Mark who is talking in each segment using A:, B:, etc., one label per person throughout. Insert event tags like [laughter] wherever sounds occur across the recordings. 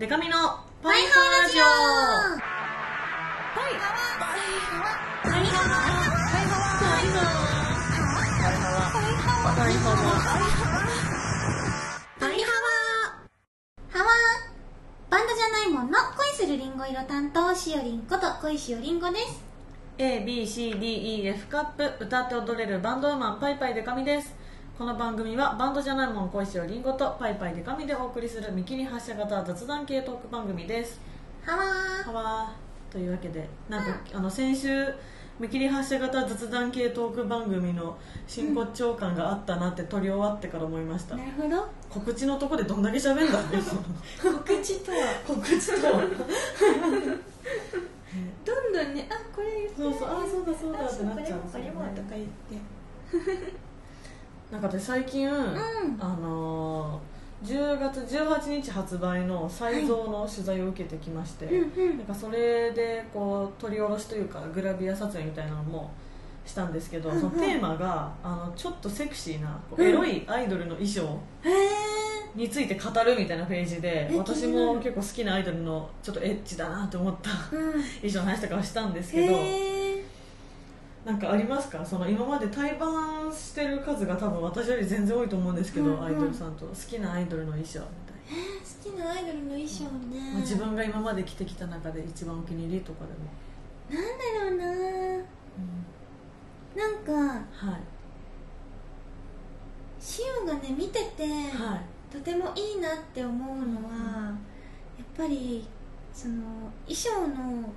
A: デカミの
B: パイハワラジオ。
A: はい
B: パイハワ
A: パイハワパイハワ
B: パイハワハワバンドじゃないもんの恋するりんご色担当しおりんこと恋しおりんごです
A: ABCDEF カップ歌って踊れるバンドウー。マンパイパイデカミですこの番組はバンドじゃないもん恋しおりんごとパイパイデカミでお送りする見切り発車型雑談系トーク番組です。
B: ハワ
A: はわー。というわけでなんか、あの先週見切り発車型雑談系トーク番組の真骨頂感があったなって撮り終わってから思いました、
B: なるほど。
A: 告知のとこでどんだけ喋んだって
B: 告知とは？
A: 告知とは？[laughs]
B: どんどんねあこれ言って。
A: そうそう。あそうだそうだってなっちゃう。んです
B: こ
A: よね
B: れもこれもとか言って
A: なんか私最近、
B: ん。
A: あのー10月18日発売の才蔵の取材を受けてきまして、
B: うんうん。
A: なんかそれでこう取り下ろしというかグラビア撮影みたいなのもしたんですけど、
B: うんうん。
A: そのテーマがあのちょっとセクシーなエロいアイドルの衣装について語るみたいなページで
B: え
A: 私も結構好きなアイドルのちょっとエッチだなって思った
B: うん。[laughs]
A: 衣装の話とかはしたんですけどなんかありますか？その今まで対バンしてる数が多分私より全然多いと思うんですけど、
B: うんうん。
A: アイドルさんと。好きなアイドルの衣装みたい
B: 好きなアイドルの衣装。ね
A: な、まあ自分が今まで着てきた中で一番お気に入りとかでも、
B: なんだろうな。なんか
A: はい。
B: シオがね見てて、
A: はい。
B: とてもいいなって思うのは、やっぱりその衣装の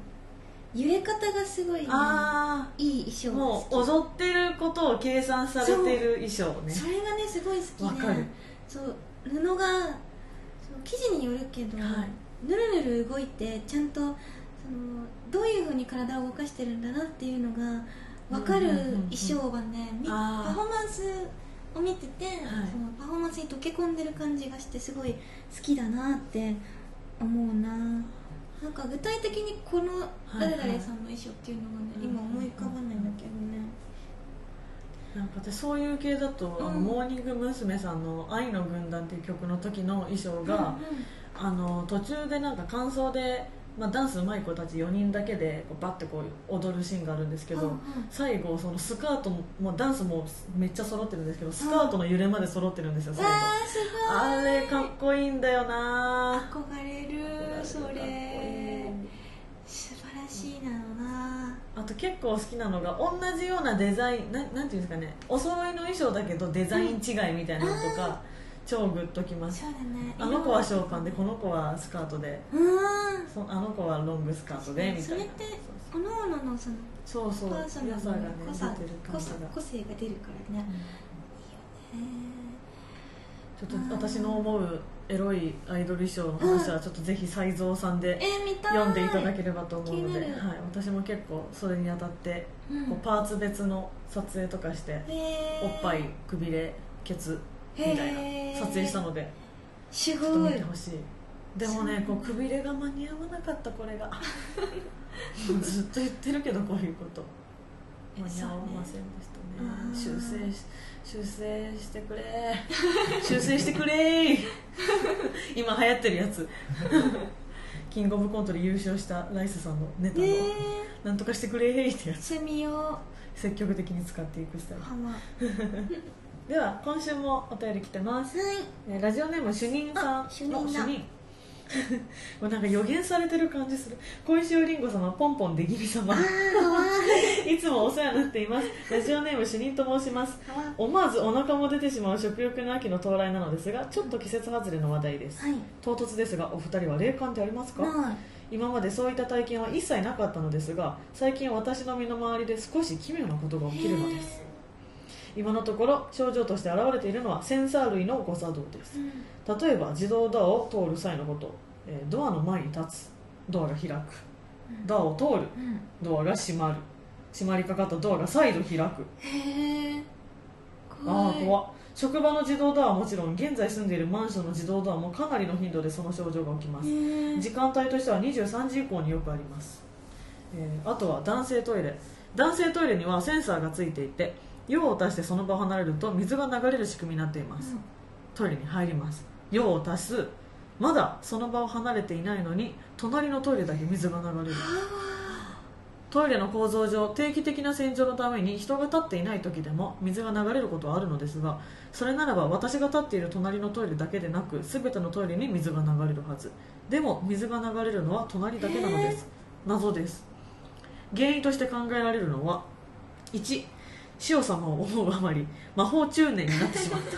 B: 揺れ方がすごい、ね、
A: あ
B: いい衣
A: あ
B: 装
A: もう踊ってることを計算されてる衣装ね。
B: それがねすごい好きで
A: わかる。
B: そう。布がそう生地によるけど、
A: はい。
B: ぬるぬる動いてちゃんとそのどういうふうに体を動かしてるんだなっていうのが分かる
A: うんうんうんうん
B: 衣装がね、パフォーマンスを見てて、そのパフォーマンスに溶け込んでる感じがしてすごい好きだなって思うななんか具体的にこの誰々さんの衣装っていうのがね、
A: はい
B: 今思い浮かばないんだけどね、
A: なんか私そういう系だと、あの
B: うん。
A: モーニング娘。さんの「愛の軍団」っていう曲の時の衣装が、
B: うんうん。
A: あの途中でなんか感想で、まあ、ダンスうまい子たち4人だけでこうバッてこう踊るシーンがあるんですけど、
B: うんうん。
A: 最後そのスカートも、まあ、ダンスもめっちゃ揃ってるんですけどスカートの揺れまで揃ってるんですよ最後、
B: わーすごい
A: あれかっこいいんだよな。
B: 憧れるそれ。素晴らしいなのな。
A: あと結構好きなのが同じようなデザインなんなんていうんですかね。お揃いの衣装だけどデザイン違いみたいなのとか、超グッときます。
B: ね。
A: あの子はショーパンでこの子はスカートで。
B: うん。
A: そあの子はロングスカートでみたいな。
B: それっておのその
A: そうそう。良さがね
B: 個性が出るからね。
A: うん。
B: いいよね。
A: ちょっと私の思うエロいアイドル衣装の話はちょっとぜひ才蔵さんで読んでいただければと思うので、はい。私も結構それにあたって
B: うん。
A: こうパーツ別の撮影とかしておっぱいくびれケツみたいな撮影したので。
B: す
A: ちょっと
B: ごい
A: 見てほしい。でもねこうくびれが間に合わなかったこれが。[laughs] ずっと言ってるけどこういうこと。間に合わませんでしたね。修正し修正してくれ。[laughs] 修正してくれ [laughs] 今流行ってるやつ。キングオブコントで優勝したライスさんのネタの、
B: ね
A: なんとかしてくれってや
B: え
A: つ
B: セミを
A: 積極的に使っていくスタイルでは今週もお便り来てます。
B: い。
A: えーラジオネーム主任さん。
B: あ主任だ。
A: お主任。[laughs] これなんか予言されてる感じする。小石尾りんご様ポンポンでぎり様。
B: あーかわ [laughs] い
A: つもお世話になっています。ラジオネーム主任と申します。思わずお腹も出てしまう食欲の秋の到来なのですがちょっと季節外れの話題です。
B: はい。
A: 唐突ですがお二人は霊感ってありますか？
B: ない。
A: 今までそういった体験は一切なかったのですが最近私の身の回りで少し奇妙なことが起きるのです今のところ症状として現れているのはセンサー類の誤作動です。
B: うん
A: 例えば自動ドアを通る際のこと、えードアの前に立つ。ドアが開く。ドアを通る。
B: うん。
A: ドアが閉まる。閉まりかかった。ドアが再度開く。
B: へえい。
A: ああ怖っ。職場の自動ドアはもちろん現在住んでいるマンションの自動ドアもかなりの頻度でその症状が起きます。時間帯としては23時以降によくあります、えーあとは男性トイレ。男性トイレにはセンサーがついていて用を足してその場を離れると水が流れる仕組みになっています、トイレに入ります。用を足す。まだその場を離れていないのに隣のトイレだけ水が流れる。トイレの構造上定期的な洗浄のために人が立っていない時でも水が流れることはあるのですがそれならば私が立っている隣のトイレだけでなく全てのトイレに水が流れるはず。でも水が流れるのは隣だけなのです。謎です。原因として考えられるのは1塩様を思うあまり魔法中年になってしまった。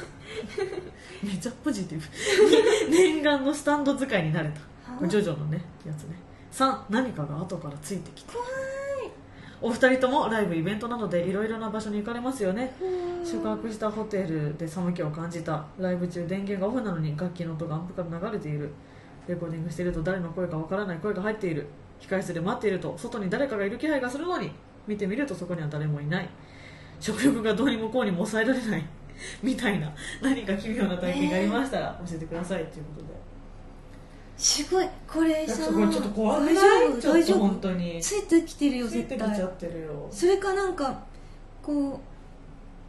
A: [laughs] めっちゃポジティブ。念願のスタンド使いになれた。ジョジョのねやつね。3何かが後からついてきて
B: 怖い。
A: お二人ともライブイベントなどでいろいろな場所に行かれますよね。
B: うん。
A: 宿泊したホテルで寒気を感じたライブ中電源がオフなのに楽器の音がアンプから流れている。レコーディングしていると誰の声かわからない声が入っている。控室で待っていると外に誰かがいる気配がするのに見てみるとそこには誰もいない食欲がどうにもこうにも抑えられない。[laughs] みたいな。何か奇妙な体験がありましたら教えてくださいということで、
B: すごい。これさ
A: これちょっと怖く
B: 大
A: ないちょっと
B: 丈夫大丈夫
A: 本当に。
B: ついてきてるよ
A: ついて
B: 絶対
A: きちゃってるよ。
B: それかなんかこう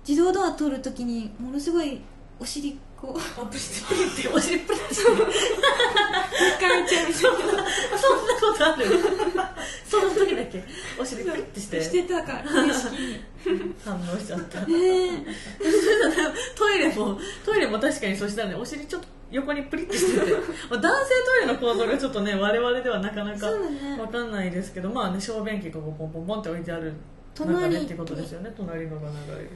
B: 自動ドア通るときにものすごいお尻こう。
A: プしてプリってお尻プリってしてる
B: かれちゃう
A: そんなそんなことある？その時だけ。お尻プリってして。
B: してたから無意識に
A: 反応しちゃった。
B: ねえ。
A: トイレもトイレも確かにそしたらねお尻ちょっと横にプリってしてて。まあ男性トイレの構造がちょっとね我々ではなかなか
B: そうだね。
A: わかんないですけどまあね小便器がポンポンポンって置いてある中
B: 隣
A: でってことですよね。隣のが流れる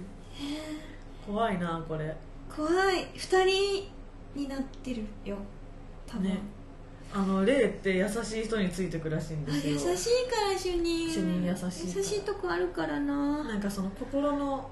A: 怖いなこれ
B: 怖い。二人になってるよ。多分、
A: ね。あの霊って優しい人についてくらしいん
B: あ
A: ですよ。
B: 優しいから主任。
A: 主任優しい
B: 優しいとこあるからな。
A: なんかその心の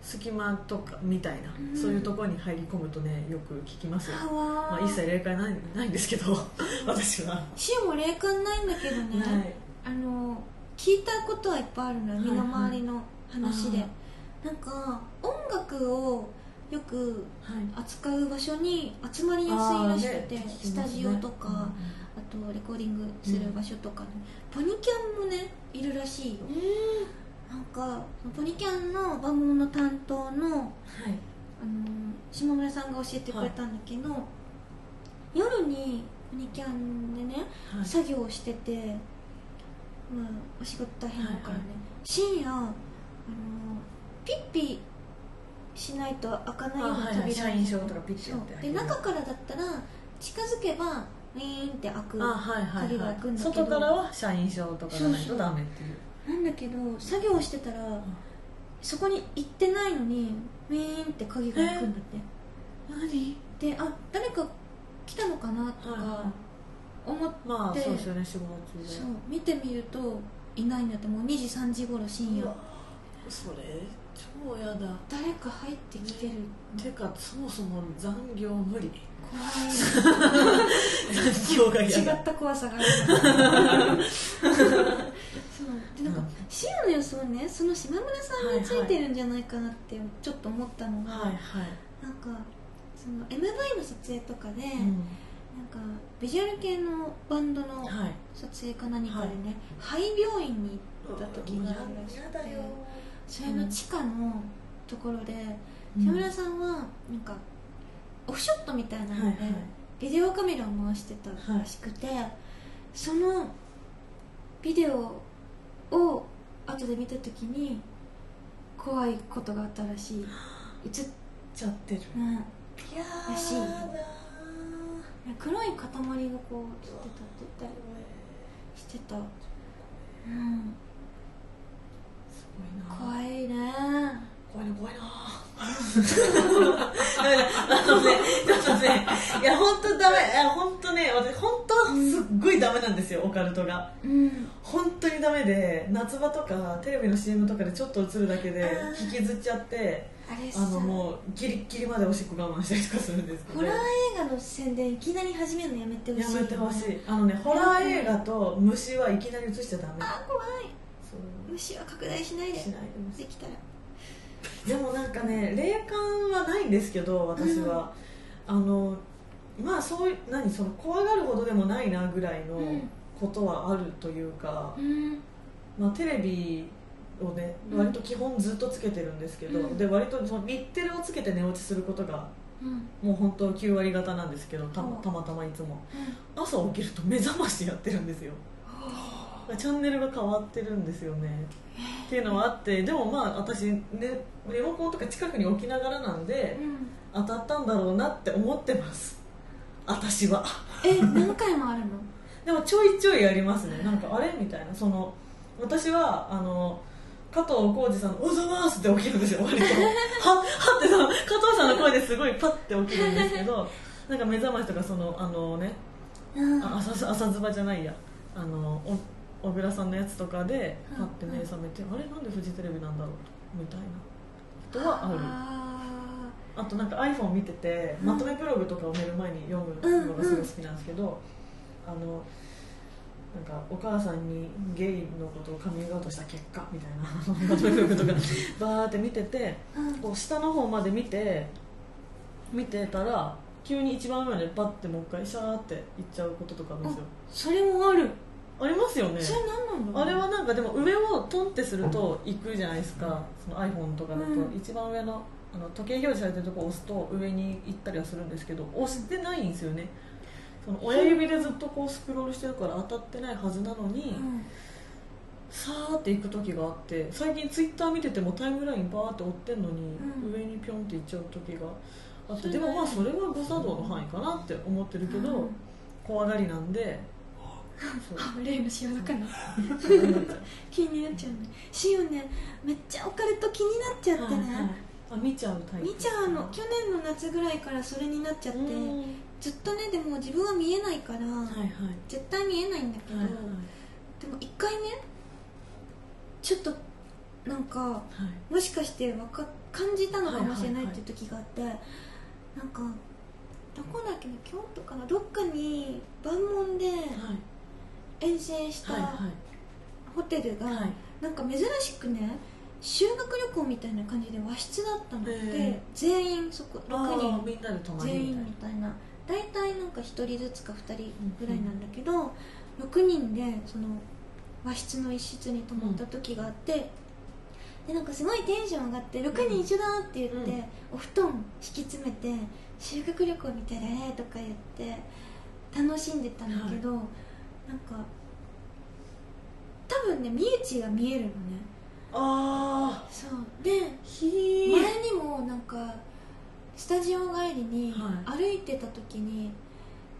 A: 隙間とかみたいな、
B: うん。
A: そういうところに入り込むとねよく聞きますよ、まあ、一切霊界ないないんですけど [laughs] 私は、
B: シオも霊感ないんだけどね、
A: はい。
B: あの聞いたことはいっぱいあるの身の回りの話で、
A: あ
B: なんか音楽をよく
A: はい。
B: 扱う場所に集まりやすいらしくて、
A: ね
B: スタジオとか、あとレコーディングする場所とか。ね、ポニキャンもねいるらしいよ。なんかポニキャンの番組の担当の
A: はい。
B: あの島村さんが教えてくれたんだけど、夜にポニキャンでね、
A: はい。
B: 作業をしてて、まあ、お仕事大変だからね、
A: はいはい。
B: 深夜あのピッピしないと開かないような
A: あはいはい
B: 扉
A: 社員証とかピッてって
B: う。で中からだったら近づけばウィーンって開く
A: あはいはい
B: 鍵が
A: はい
B: 開くんだけど。
A: 外からは社員証とかがないとダメっていう。
B: なんだけど作業してたらそこに行ってないのにウィーンって鍵が開くんだって、
A: 何？
B: であ誰か来たのかなとか思って、
A: まあそうですよね仕事中で。
B: そう。見てみるといないんだって。もう2時3時頃深夜。
A: それ超やだ。
B: 誰か入ってきてる。
A: てかそもそも残業無理。
B: 怖い。
A: 残業が
B: 違った怖さがある。[laughs] そう。でなんか
A: うん。
B: シアの予想ねその島村さんについてるんじゃないかなってちょっと思ったのが、
A: はいはい。
B: なんかその MV の撮影とかで、
A: うん。
B: なんかビジュアル系のバンドの
A: はい。
B: 撮影か何かでね、肺病院に行った時があるらしくてそれの地下のところで、島村さんはなんかオフショットみたいなので、
A: はいはい。
B: ビデオカメラを回してたらしくて、そのビデオを後で見た時に怖いことがあったらしい。映っ
A: ちゃってる。
B: うん。
A: いや
B: らしい。よ黒い塊がこう映ってたって言ったりしてた。うん怖いね。
A: 怖いな怖いな。あのねちょっとねいや本当ダメ。いや本当ね私本当すっごいダメなんですよオカルトが。
B: うん。
A: 本当にダメで夏場とかテレビの CM とかでちょっと映るだけで引きずっちゃって
B: あ
A: のもうギリッギリまでおしっこ我慢したりとかするんですけど。
B: ホラー映画の宣伝いきなり始めるのやめてほしい
A: やめてほしい。あのねホラー映画と虫はいきなり映しちゃダメ。
B: あ怖い虫は拡大しないで。
A: しないで
B: できたら。
A: でもなんかね霊感はないんですけど私は、あのまあそう何その怖がるほどでもないなぐらいの
B: うん。
A: ことはあるというか、
B: うん。
A: まあ、テレビをね
B: うん。
A: 割と基本ずっとつけてるんですけど、
B: うん。
A: で割とその日テレをつけて寝落ちすることが
B: うん。
A: もう本当9割方なんですけどたまたまいつも。朝起きると目覚ましやってるんですよチャンネルが変わってるんですよね。っていうのはあってでもまあ私、ね、リモコンとか近くに置きながらなんで
B: うん。
A: 当たったんだろうなって思ってます。私は。
B: え何回もあるの？[laughs]
A: でもちょいちょいやりますね。なんかあれみたいな。その私はあの加藤浩次さんの「おざいます」って起きるんですよ割と。[laughs] ははってその加藤さんの声ですごいパッて起きるんですけどなんか目覚ましとかそのあのね
B: うん。
A: あ朝朝ズバじゃないや。あのお小倉さんのやつとかで
B: うん
A: パッて目覚めて、あれなんでフジテレビなんだろうみたいなことはある。
B: あ
A: あとなんか iPhone 見ててまとめブログとかを寝る前に読むのがすごい好きなんですけど、あのなんかお母さんにゲイのことをカミングアウトした結果みたいなまとめブログとかバーって見ててこう下の方まで見て見てたら急に一番上までパッてもう一回シャーっていっちゃうこととかあるんですよ。
B: それもある
A: ありますよね。
B: それ何なんだ
A: あれはなんかでも上をトンってすると行くじゃないですか。その iPhone とかだと、
B: うん。
A: 一番上のあの時計表示されてるとこを押すと上に行ったりはするんですけど押してないんですよね。その親指でずっとこうスクロールしてるから当たってないはずなのに、
B: うん。
A: さーって行く時があって最近ツイッター見ててもタイムラインバーって追ってんのに、
B: うん。
A: 上にピョンって行っちゃう時があってでもまあそれは誤作動の範囲かなって思ってるけど、
B: うん。
A: 怖がりなんで
B: あ例の仕業かな。
A: そうなっちゃう
B: 気になっちゃうね。しおねめっちゃオカルト気になっちゃってね、
A: はいはい。あ見ちゃうタイプ。
B: 見ちゃうの去年の夏ぐらいからそれになっちゃって
A: うん。
B: ずっとねでも自分は見えないから、
A: はいはい。
B: 絶対見えないんだけど、
A: はいはい。
B: でも一回ねちょっとなんか
A: はい。
B: もしかしてわか感じたのかもしれない
A: はいはいはい。
B: っていう時があって、なんかどこだっけな？京都かな？どっかに万門で
A: はい
B: 遠征した
A: はい
B: ホテルが、
A: はい。
B: なんか珍しくね修学旅行みたいな感じで和室だったので、全員そこ6
A: あー
B: 人。
A: みんなで泊まり
B: 全員み
A: み
B: たいな。大体なんか1人ずつか2人ぐらいなんだけど、6人でその和室の一室に泊まった時があって、でなんかすごいテンション上がって6人一緒だって言って、
A: うん。
B: お布団敷き詰めて修学旅行みたいだねとか言って楽しんでたんだけど、なんか多分ねみゆちが見えるのね。
A: ああ
B: そう。で
A: ひ
B: 前にもなんかスタジオ帰りに
A: は
B: 歩いてた時に、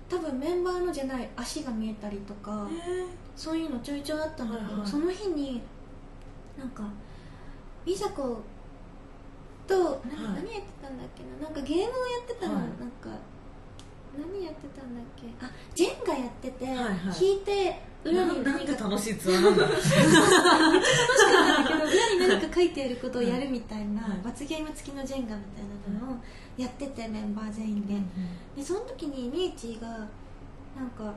B: 多分メンバーのじゃない足が見えたりとか、そういうのちょいちょいあったんだけど、
A: はいはい。
B: その日になんか美佐子とな
A: はい。
B: 何やってたんだっけななんかゲームをやってたの、
A: はい。
B: なんか何やってたんだっけ？あジェンガやってて、
A: はいはい。
B: 引いて裏
A: な
B: に何か
A: 楽しいツアーなんだ。
B: 楽しかったんだけど裏に何か書いてあることをやるみたいな、
A: はい。
B: 罰ゲーム付きのジェンガみたいなのをやっててメンバー全員で、でその時にみゆちがなんか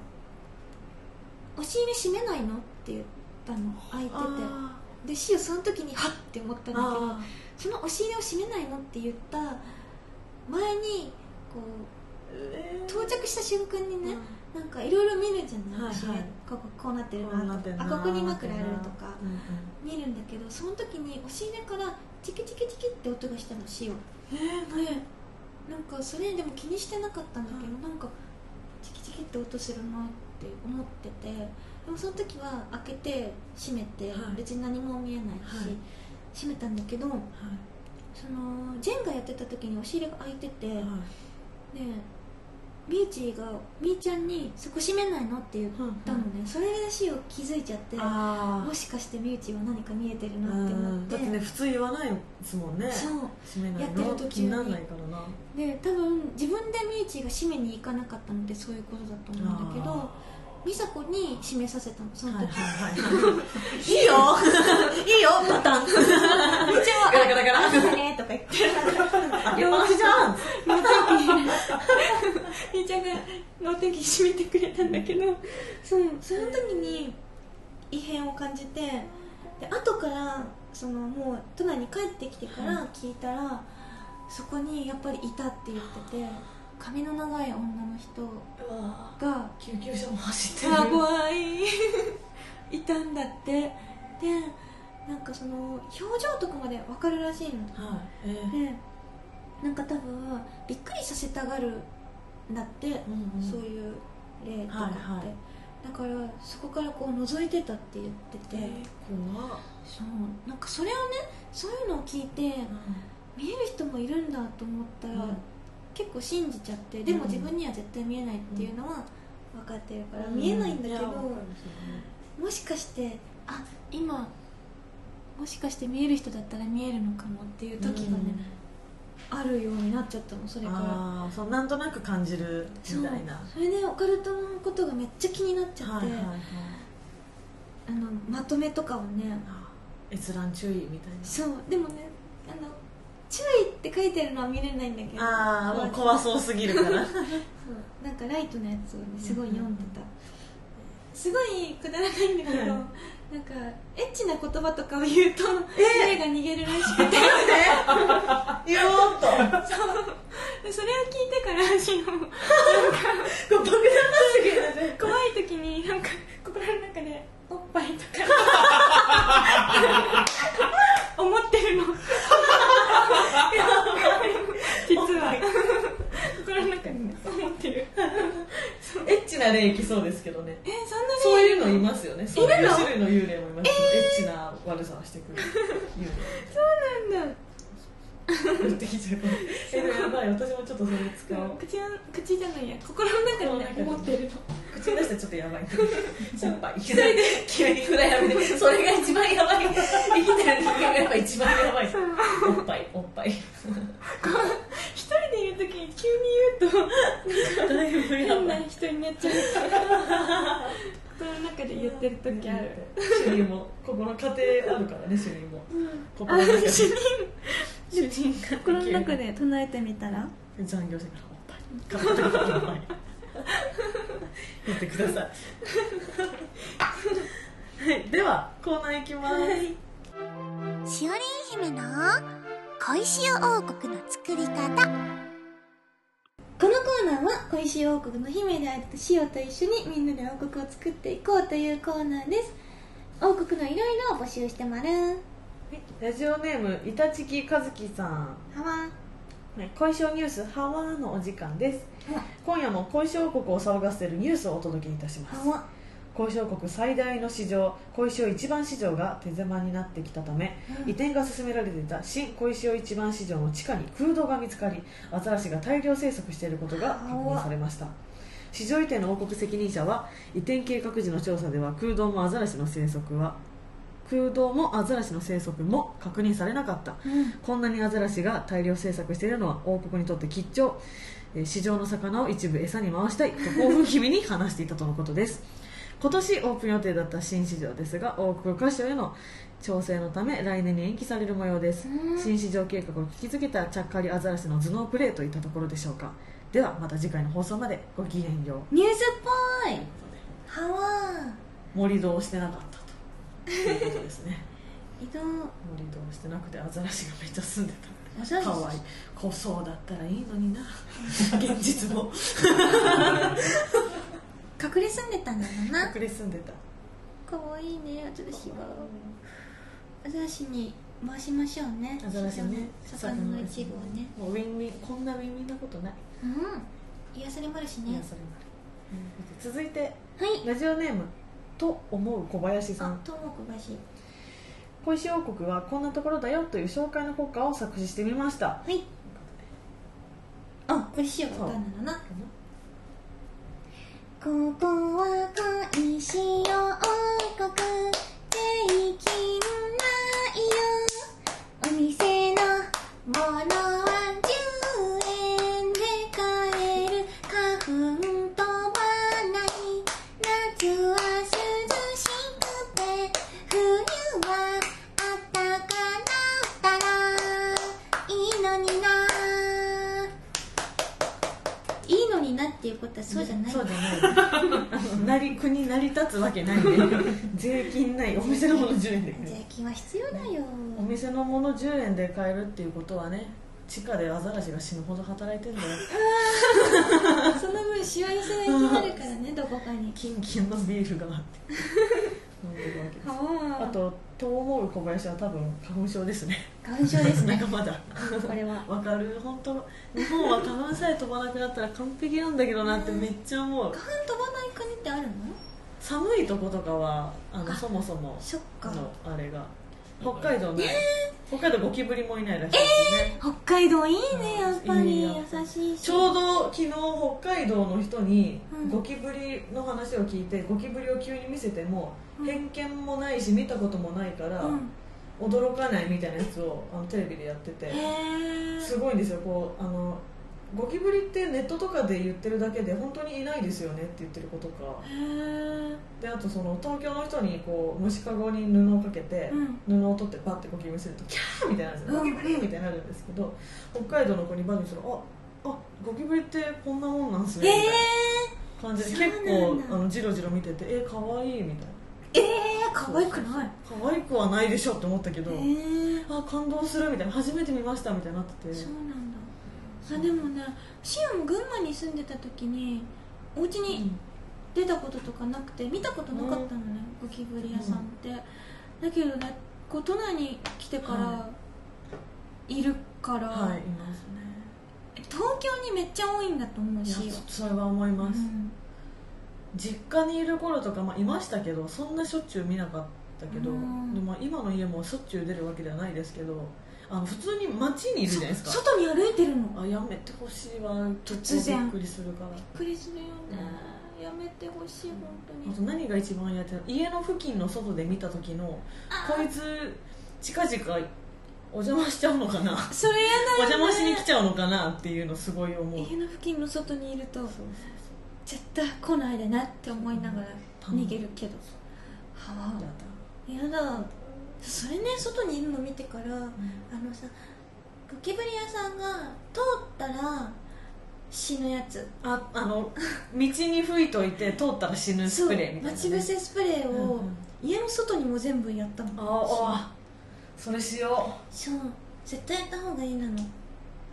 B: 「押し入れ閉めないの?」って言ったの開いてて。
A: あ
B: でしおその時にはっって思ったんだけど
A: あ
B: その押し入れを閉めないのって言った前にこう到着した瞬間にね、なんかいろいろ見るじゃない、
A: はいはい。
B: こここうなってる
A: な
B: なとかあここに枕あるとか
A: うんうん
B: 見るんだけどその時に押し入れからチキチキチキって音がしたのしお
A: えー、
B: でなんかそれでも気にしてなかったんだけど、なんかチキチキって音するなって思っててでもその時は開けて閉めて、
A: はい。
B: 別に何も見えないし、
A: はい。
B: 閉めたんだけど
A: はい。
B: そのジェンガやってた時に押し入れが開いてて、
A: はい。
B: でみーちがみーちゃんに「そこ閉めないの?」って言ったのね、それでしお気づいちゃって
A: あ
B: もしかしてみーちは何か見えてるな
A: あ
B: って思って。
A: だってね普通言わないですもんね。
B: そう。
A: 閉めない
B: やってる
A: の
B: 途中に。
A: 気にならないからな。
B: で多分自分でみーちが閉めに行かなかったのでそういうことだと思うんだけど美佐子に閉めさせたのその時、
A: はいはいはい。よ。いいよバタ
B: ーちゃんは
A: ガラガラガラ。
B: ねとか言って
A: あげますじゃん
B: 脳天気みーちゃんが脳天気閉めてくれたんだけどそうその時に異変を感じてで後からそのもう都内に帰ってきてから聞いたら、そこにやっぱりいたって言ってて髪の長い女の人が
A: 救急車も走ってる。
B: あ怖い。[laughs] いたんだって。でなんかその表情とかまで分かるらしいの。
A: はい。えー。
B: でなんか多分びっくりさせたがるんだって、
A: うんうん。
B: そういう例とかって、
A: はいはい。
B: だからそこからこう覗いてたって言ってて、
A: 怖っ。
B: そう。なんかそれをねそういうのを聞いて見える人もいるんだと思ったら、
A: うん
B: 結構信じちゃってでも
A: うん。
B: 自分には絶対見えないっていうのは分かってるから、
A: うん。
B: 見えないんだけど、もしかしてあ今もしかして見える人だったら見えるのかもっていう時がね、あるようになっちゃったのそれから。
A: ああそうなんとなく感じるみたいな。
B: それでオカルトのことがめっちゃ気になっちゃって、
A: はいはいはい。
B: あのまとめとかをね
A: あ閲覧注意みたい
B: そうでもね注意って書いてあるのは見れないんだけど。
A: なああもう怖そうすぎるから。[laughs]
B: そう。なんかライトのやつをねすごい読んでた、すごいくだらないんだけど、
A: うん。
B: なんかエッチな言葉とかを言うと霊が逃げるらしくて。[laughs]
A: 言おうと。
B: でそれを聞いてから私の [laughs]
A: こう爆弾すぎるね
B: 怖い時になんか心の中でおっぱいとか。思ってるの実は。心の中にね思ってる。
A: エッチな霊いきそうですけどね。
B: えそんなに？
A: そういうのいますよね。そういう種類の幽霊もいます。エッチな悪さをしてくる幽 [laughs]
B: そうなんだ
A: 霊言ってきちゃうえでもやばい。私もちょっとそれ使おう。
B: 口の口じゃないや。心の中でね思ってる。の
A: 口に出したらちょっとやばい。おっぱい一人で急に暗闇でそれが一番やばい。生きてる人間がやっぱ一番やばい。おっぱいおっぱい。
B: 一人でいる時に急に言うと
A: だいぶや
B: 変
A: ば
B: ない人になっちゃう。[laughs] [laughs] 心の中で言ってる時ある。
A: 主任もここの家庭あるからね主任も。
B: うん。
A: 心の中で
B: 主任
A: 主任が。
B: 心の中で唱えてみたら？
A: 残業してからおっぱい体がおっぱい。言ってください。はい。ではコーナーいきます、
C: しおりん姫の小石王国の作り方。
B: このコーナーは小石王国の姫であるシオと一緒にみんなで王国を作っていこうというコーナーです。王国のいろいろを募集してまる
A: ラジオネームいたちきかずきさん。
B: はわ
A: はい小石ニュースハワーのお時間です。
B: は
A: 今夜も小石王国を騒がせるニュースをお届けいたします。
B: はわ
A: 小石王国最大の市場小石尾一番市場が手狭になってきたため、
B: うん。
A: 移転が進められていた新小石尾一番市場の地下に空洞が見つかりアザラシが大量生息していることが確認されました。市場移転の王国責任者は移転計画時の調査では空洞もアザラシの生息は空洞もアザラシの生息も確認されなかった。
B: うん。
A: こんなにアザラシが大量生息しているのは王国にとって吉兆えー市場の魚を一部餌に回したいと興奮気味に話していたとのことです。今年オープン予定だった新市場ですが王国歌手への調整のため来年に延期される模様です。
B: うん。
A: 新市場計画を聞きつけたちゃっかりアザラシの頭脳プレーといったところでしょうか。ではまた次回の放送までごきげんよう。
B: ニュースっぽい。はわ
A: 盛り土をしてなかったということですね。
B: 移動
A: 盛り土をしてなくてアザラシがめっちゃ住んでた。
B: アザラシ
A: かわい。いこそうだったらいいのにな。[laughs] 現実も。
B: 隠れ住んでたんだろうな。
A: 隠れ住んでた。
B: かわいいねアザラシがアザラシに回しましょうね。
A: アザラシね。
B: 魚の一部をね。
A: もうウィンウィンこんなウィンウィンなことない。
B: うん。癒されもあるしね。
A: いやそれまで続いて
B: はい。
A: ラジオネームと思う小林さん。
B: あとも小林。
A: 小石王国はこんなところだよという紹介の国家を作詞してみました。
B: はい。あこれしようボタンな。のな
C: ここは小石王国税金ないよ。お店のものは10円で買える花粉飛ばない夏は涼しくて冬はあったかなったらいいのにない
B: いのになっていうことはそうじゃない。
A: そうじゃない。[laughs] なり国成り立つわけないんで。[laughs] 税金ないお店のもの10円で
B: 税金は必要だよ。
A: お店のもの10円で買えるっていうことはね地下でアザラシが死ぬほど働いてんだよ。
B: その分幸せになるからねどこかに。
A: キンキンのビールがあって。飲んでるわけです。
B: は [laughs]
A: あとトウモロ小林は多分花粉症ですね。
B: 花粉症ですね。[laughs]
A: まだ。
B: これは。
A: わかる。本当日本は花粉さえ飛ばなくなったら完璧なんだけどなってめっちゃ思う。
B: 花粉飛ばない国ってあるの？
A: 寒いとことかはあの
B: あ
A: そもそも
B: そっか。
A: のあれが。北海道ない、北海道ゴキブリもいないらしいですね、
B: 北海道いいねやっぱり。優しいし。
A: ちょうど昨日北海道の人に
B: うん。
A: ゴキブリの話を聞いてゴキブリを急に見せても
B: うん。
A: 偏見もないし見たこともないから
B: うん。
A: 驚かないみたいなやつをあのテレビでやってて。すごいんですよ。こうあのゴキブリってネットとかで言ってるだけで本当にいないですよねって言ってることか。であとその東京の人にこう虫かごに布をかけて、布を取ってバッてゴキブリするとキャー！みたいになるんですよ、
B: うん。
A: ゴキブリみたいになるんですけど北海道の子にバッてしたらああゴキブリってこんなもんなんすね
B: へ
A: みたい
B: え
A: な感じで
B: そうなん
A: 結
B: だ
A: 構あのジロジロ見ててえ可愛いみたいな。
B: ええ可愛くない。
A: 可愛くはないでしょって思ったけど、
B: へえ
A: あ感動するみたいな初めて見ましたみたいになってて。
B: そうなんだあでもねシオも群馬に住んでた時にお家に出たこととかなくて見たことなかったのね、ゴキブリ屋さんって、だけどねこう都内に来てから
A: はい。
B: るから、
A: はいいますね。
B: 東京にめっちゃ多いんだと思うし。
A: それは思います、
B: うん。
A: 実家にいる頃とか、まあ、いましたけどそんなしょっちゅう見なかったけど、
B: うん。
A: でも今の家もしょっちゅう出るわけではないですけどあの普通に街にいるじゃないですか。
B: 外に歩いてるの。
A: あやめてほしいわ。
B: 突然。
A: びっくりするから。
B: びっくりするよね、やめてほしい本当
A: あと
B: に
A: 何が一番やってる家の付近の外で見た時の
B: あ
A: こいつ近々お邪魔しちゃうのかな。
B: それや
A: お
B: だよ、ね、
A: 邪魔しに来ちゃうのかなっていうのすごい思う。
B: 家の付近の外にいると
A: そうそう
B: 絶対来ないでなって思いながら
A: うん。
B: 逃げるけど、
A: うやだ。
B: あやだそれね外にいるの見てからあのさゴキブリ屋さんが通ったら死ぬやつ。
A: ああの道に吹いといて通ったら死ぬスプレーみたいな、ね、
B: 待ち伏せスプレーを
A: うんうん。
B: 家の外にも全部やったもん
A: ああそれしよ
B: そう。絶対やった方がいいなの。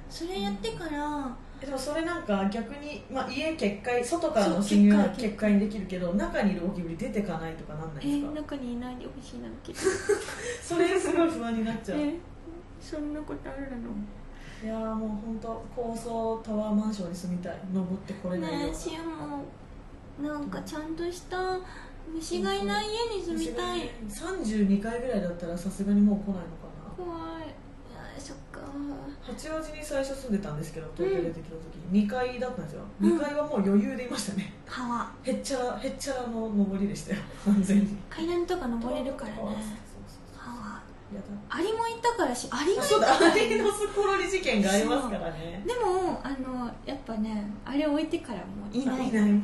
B: それやってから、
A: うえでもそれなんか逆に、まあ、家決壊外からの侵入は
B: 決壊
A: にできるけど中にいるゴキブリ出てかないとかなんない
B: え
A: ですか、
B: 中にいないでほしいなけ？ど [laughs]
A: それすごい不安になっちゃう、
B: えそんなことあるの？
A: いやーもう本当高層タワーマンションに住みたい。登ってこれないよ
B: しもなんかちゃんとした虫がいない家に住みたい。
A: 32階ぐらいだったらさすがにもう来ないのかな。
B: 怖い
A: 八王子に最初住んでたんですけど東京出てきた時、に2階だったんですよ。
B: うん。
A: 2階はもう余裕でいましたね。
B: 川。
A: へっちゃらへっちゃらの上りでしたよ。完全に
B: 階段とか登れるからね。川。
A: や
B: アリもいたからしアリがい
A: だあそうだ。
B: た
A: アリのスコロリ事件がありますからね。
B: でもあのやっぱねあれ置いてからもういないからね。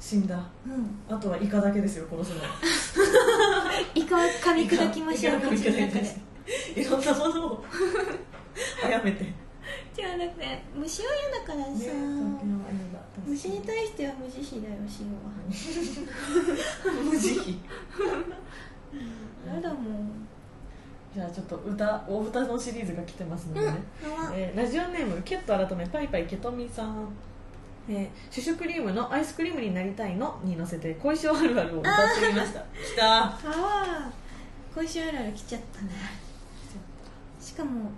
A: 死んだ。
B: うん。
A: あとはイカだけですよ殺すの。[laughs]
B: イカを噛み砕きましょう
A: いろんなものを [laughs] 殺めて。ね
B: じゃあだって虫は嫌だからさ、
A: 東京は嫌だ
B: 虫に対しては無慈悲だよシオは。
A: 無慈悲
B: やだもん。
A: じゃあちょっと歌お歌のシリーズが来てますのでね、
B: うん
A: えーラジオネームケット改めパイパイケトミさん、えーシュシュクリームのアイスクリームになりたいの？に乗せて恋性あるあるを歌ってみました。きた。
B: ああ今週あるある来ちゃったね。しかも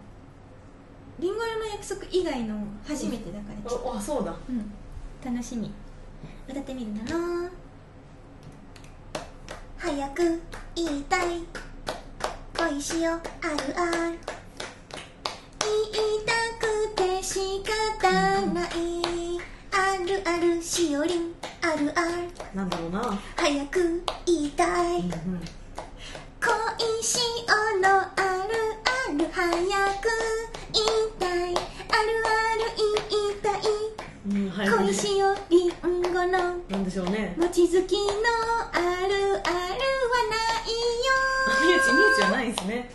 B: リンゴの約束以外の初めてだから来た
A: おあそうだ。
B: うん。楽しみ。歌ってみるなの
C: 早く言いたい。恋しよあるある。言いたくて仕方ない。あるあるしおりんあるある。
A: なんだろうな、
C: 早く言いたい。
A: うんうん。
C: 恋しおのあるある。早くたいあるある言いたい。
A: うん
C: 恋しおりんごの。
A: なんでしょうね。
C: 望月のあるあるはないよ。
A: みゆちみゆちはないですね。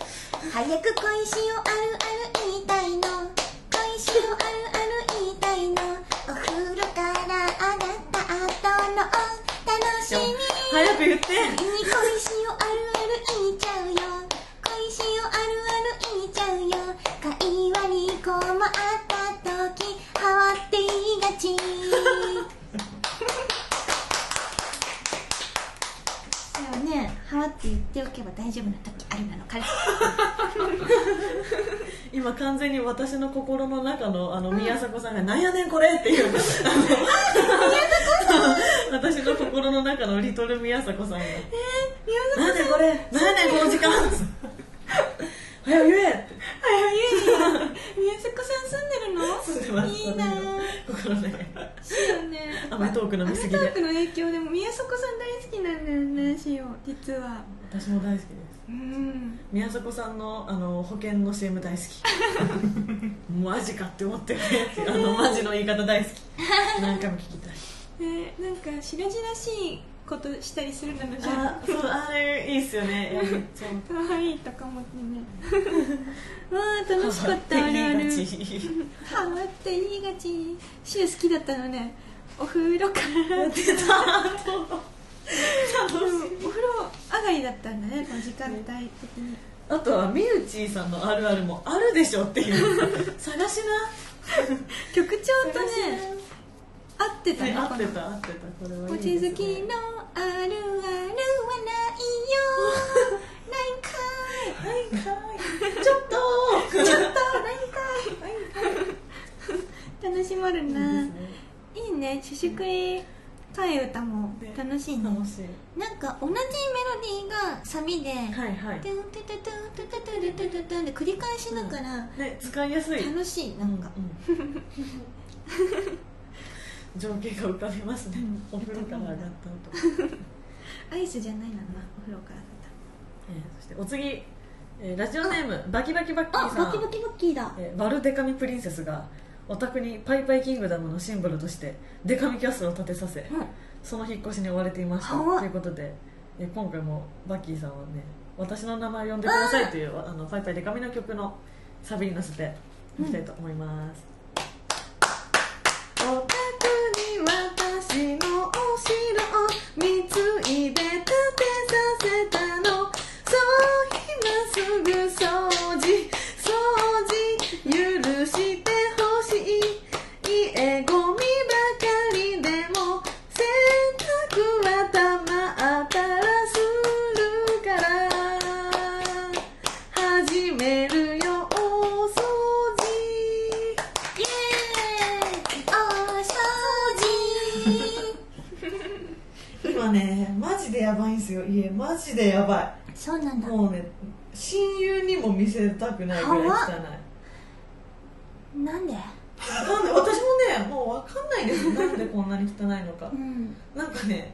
C: 早く恋しおあるある言いたいの。恋しおあるある言いたいの。お風呂から上がった後のお楽しみ。
A: 早く言って
C: に恋しおあるある言いちゃうよ恋しおあるある言いちゃうよ会話に困った時はわって言いがち
B: だよねねはわって言っておけば大丈夫な時あるなの彼氏
A: 今完全に私の心の中のあの宮迫さんが「なんやねんこれ!」っていうあの私の心の中のリトル宮迫さんが「えー、なんでこれなんやねんこの時間!」早く言えって
B: 早い宮迫さん住んでるの
A: 住んでます
B: いいな
A: 心の中に
B: しおね
A: アメトークの見過ぎで
B: アメトークの影響でも宮迫さん大好きなんだよねしお実は
A: 私も大好きです。
B: うん。
A: 宮迫さんのあの保険の CM 大好き。[laughs] マジかって思ってるあのマジの言い方大好き。[laughs] 何回も聞きたい。
B: ねなんか白々しいことしたりするのじゃ
A: あ。そうあれいいっすよね。いやめっちゃ
B: 可愛いとか思ってね。[laughs] わあ楽しかったあるある。
A: ハマって言いがち。
B: ハマって言いがちシュー好きだったのね。お風呂から。
A: てた
B: お風呂上がりだったんだねこの時間帯的に。
A: あとはみうちーさんのあるあるもあるでしょっていう。[laughs] 探し
B: 局長
A: な
B: とね合ってたね
A: 合ってた合ってた。これはいいね。
B: 月のあるあるはないよ。[laughs] ないんか
A: はいはい。ちょっと。
B: いちょっと。ないんかい。[laughs] 楽しまるな、いいね。シュシュクリ替え歌も楽しいね。
A: 楽しい。
B: なんか同じメロディーがサビで、
A: はいはい。
B: トゥントゥトゥトゥントゥトゥトゥルトゥトゥトゥンで繰り返しだから、
A: ね使いやすい
B: 楽しいなんか、
A: うんうん情景が浮かびますね、
B: うん
A: お風呂から上がった後、
B: アイスじゃないなお風呂からだっ
A: えーそしてお次、えーラジオネームバキバキバッキ
B: た
A: ーさん
B: バキバキバッキーだ
A: えーバルデカミプリンセスがお宅にパイパイキングダムのシンボルとしてデカミキャッスルを建てさせ、
B: うん
A: その引っ越しに追われていましたということで、えー今回もバッキーさんはね私の名前を呼んでくださいというあのパイパイデカミの曲のサビに乗せていきたいと思います、お宅に私のお城を貢いで建てさせたの。そう今すぐ掃除許してほしい家ゴミばかりでも洗濯はたまったらするから始めるよお掃除
B: イエーイお掃
A: ねマジでやばいんですよ家マジでやば
B: そうなんだ。
A: いもうね親友にも見せたくないぐらい汚い。
B: なんで？
A: なんで私もねもう分かんないです。なんでこんなに汚いのか。
B: うん。
A: なんかね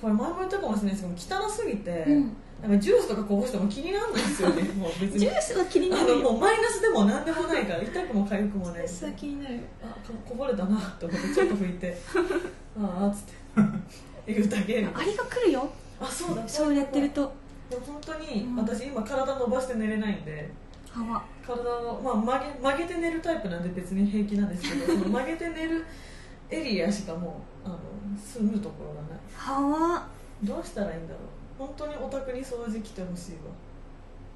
A: これ前も言ったかもしれないですけど汚すぎて、
B: うん。
A: なんかジュースとかこぼしても気にならないんですよね。[laughs] もう別に。
B: ジュースは気にな
A: あの
B: るよ
A: もうマイナスでも何でもないから痛くも痒くもない
B: ジュースは気になる。
A: あここぼれたなと思ってちょっと拭いて。[laughs] ああっつって言うだけみたい。な
B: あれが来るよ。
A: あそうだ。
B: そうやってると。
A: でも本当に
B: うん。
A: 私今体伸ばして寝れないんで体の、まあ、曲げ曲げて寝るタイプなんで別に平気なんですけど [laughs] その曲げて寝るエリアしかもうあの住むところがない。
B: はわ。
A: どうしたらいいんだろう。本当にお宅に掃除来てほしいわ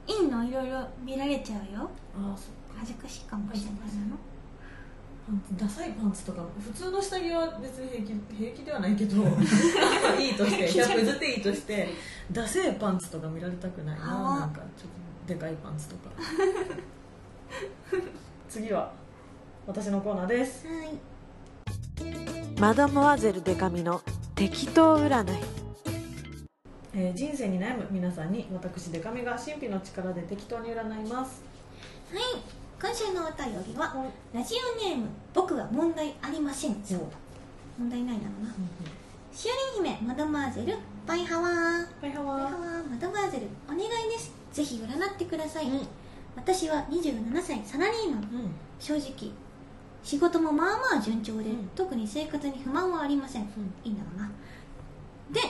B: いいの？いろいろ見られちゃうよ。
A: ああそっか。
B: 恥ずかしいかもしれない。の
A: パンツダサいパンツとか普通の下着は別に平気平気ではないけど [laughs] いいとして100譲っていいとしてダセいパンツとか見られたくないな
B: はあ
A: なんかちょっとでかいパンツとか。[laughs] 次は私のコーナーです。
B: はい。
A: マダモアゼルデカミの適当占い、えー人生に悩む皆さんに私デカミが神秘の力で適当に占います。
B: はい今週のお便りはラジオネーム僕は問題ありません。問題ないだろうな。しおりん。姫マドマーゼルバイハワー。
A: はいは
B: バイハワ
A: わ
B: ーマドマーゼルお願いです。ぜひ占ってください、私は27歳サラリーマン。
A: うん。
B: 正直仕事もまあまあ順調で、
A: うん。
B: 特に生活に不満はありません、
A: ん。
B: いいんだろうな。で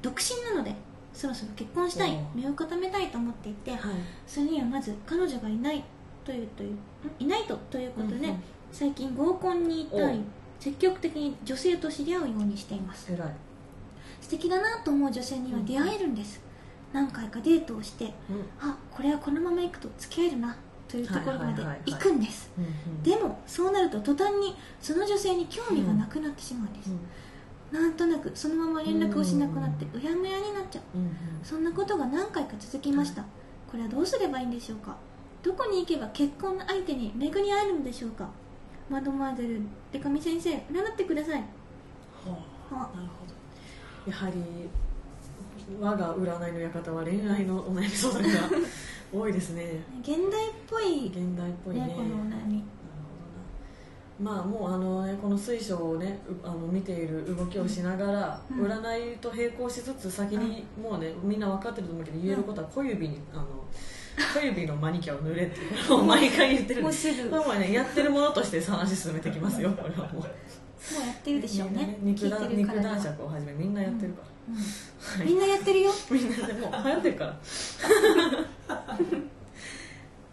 B: 独身なのでそろそろ結婚したい。
A: お
B: 身を固めたいと思っていて
A: はい。
B: それにはまず彼女がいないというというんいないとということで、
A: うんうん。
B: 最近合コンに行ったり
A: お
B: 積極的に女性と知り合うようにしています。
A: 偉い。
B: 素敵だなと思う女性には出会えるんです、何回かデートをしてあこれはこのまま行くと付き合えるなというところまで行くんです。
A: うんうん。
B: でもそうなると途端にその女性に興味がなくなってしまうんです、なんとなくそのまま連絡をしなくなってうやむやになっちゃう。
A: うんうん。
B: そんなことが何回か続きました。これはどうすればいいんでしょうかどこに行けば結婚の相手に巡り合えるのでしょうか？マドモアゼルデカミ先生占ってください。
A: はあ
B: は
A: なるほど。やはり我が占いの館は恋愛のお悩み相談が [laughs] 多いですね。
B: 現代っぽい
A: 現代っぽいね。
B: ねこのお悩み。
A: なるほどな。まあもうあのねこの水晶をねうあの見ている動きをしながら、
B: うん。
A: 占いと並行しつつ先にもうねみんな分かってると思うけど言えることは小指にあの小指のマニキュアを塗れっていうのを毎回言ってる。ん
B: もう
A: です
B: すぐ。
A: これもねやってるものとして話進めてきますよ [laughs] これはもう。
B: もうやってるでしょうね。
A: 肉弾肉
B: からには
A: 弾尺をはじめみんなやってるから、
B: みんなやってるよ。[laughs]
A: みんなでもう流行ってるから。[laughs]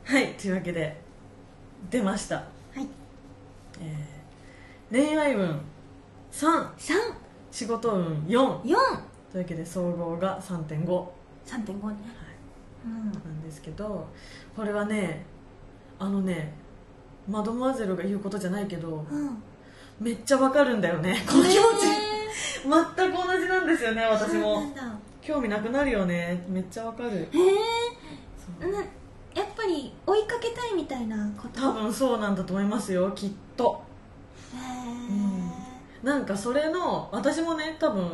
A: はいというわけで出ました、
B: はい。
A: えー恋愛運3
B: 3
A: 仕事運4
B: 4
A: というわけで総合が3.5
B: 3.5ねうん
A: なんですけどこれはねあのねマドモアゼルが言うことじゃないけど
B: うん。
A: めっちゃわかるんだよねこの気持ち、全く同じなんですよね私も。興味なくなるよねめっちゃわかる。
B: へえなやっぱり追いかけたいみたいなこと？
A: 多分そうなんだと思いますよきっと。
B: へえ
A: なんかそれの私もね多分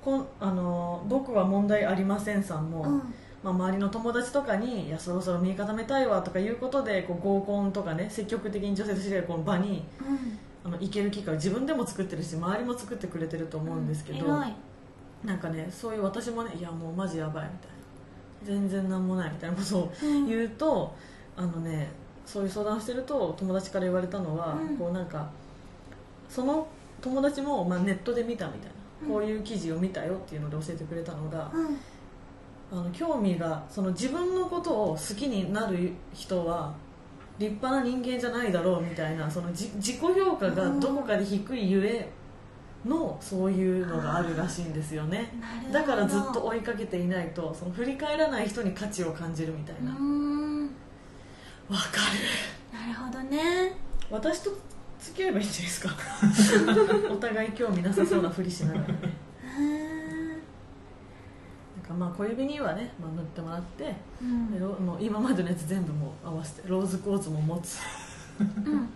A: こんあの僕は問題ありませんさんも、
B: うん
A: まあ、周りの友達とかに「いやそろそろ見固めたいわ」とかいうことでこう合コンとかね積極的に女性と知り合うこの場に
B: うん。
A: あの行ける機会を自分でも作ってるし周りも作ってくれてると思うんですけど、
B: 偉い。
A: なんかねそういう私もね「いやもうマジやばい」みたいな。全然なんもないみたいなことを
B: うん。
A: 言うと、あのねそういう相談してると友達から言われたのは、
B: うん。
A: こうなんかその友達も、まあ、ネットで見たみたいな、
B: うん。
A: こういう記事を見たよっていうので教えてくれたのが、
B: うん
A: あの興味がその自分のことを好きになる人は立派な人間じゃないだろうみたいなそのじ自己評価がどこかで低いゆえのそういうのがあるらしいんですよね。だからずっと追いかけていないとその振り返らない人に価値を感じるみたいうなわ、
B: ん
A: か
B: なるほどね。
A: る私と付き合えばいいんじゃないですか。[laughs] お互い興味なさそうなふりしながらね [laughs] かまあ小指にはね、まあ、塗ってもらって
B: うん。
A: でロもう今までのやつ全部もう合わせてローズクォーツも持つ。
B: うん。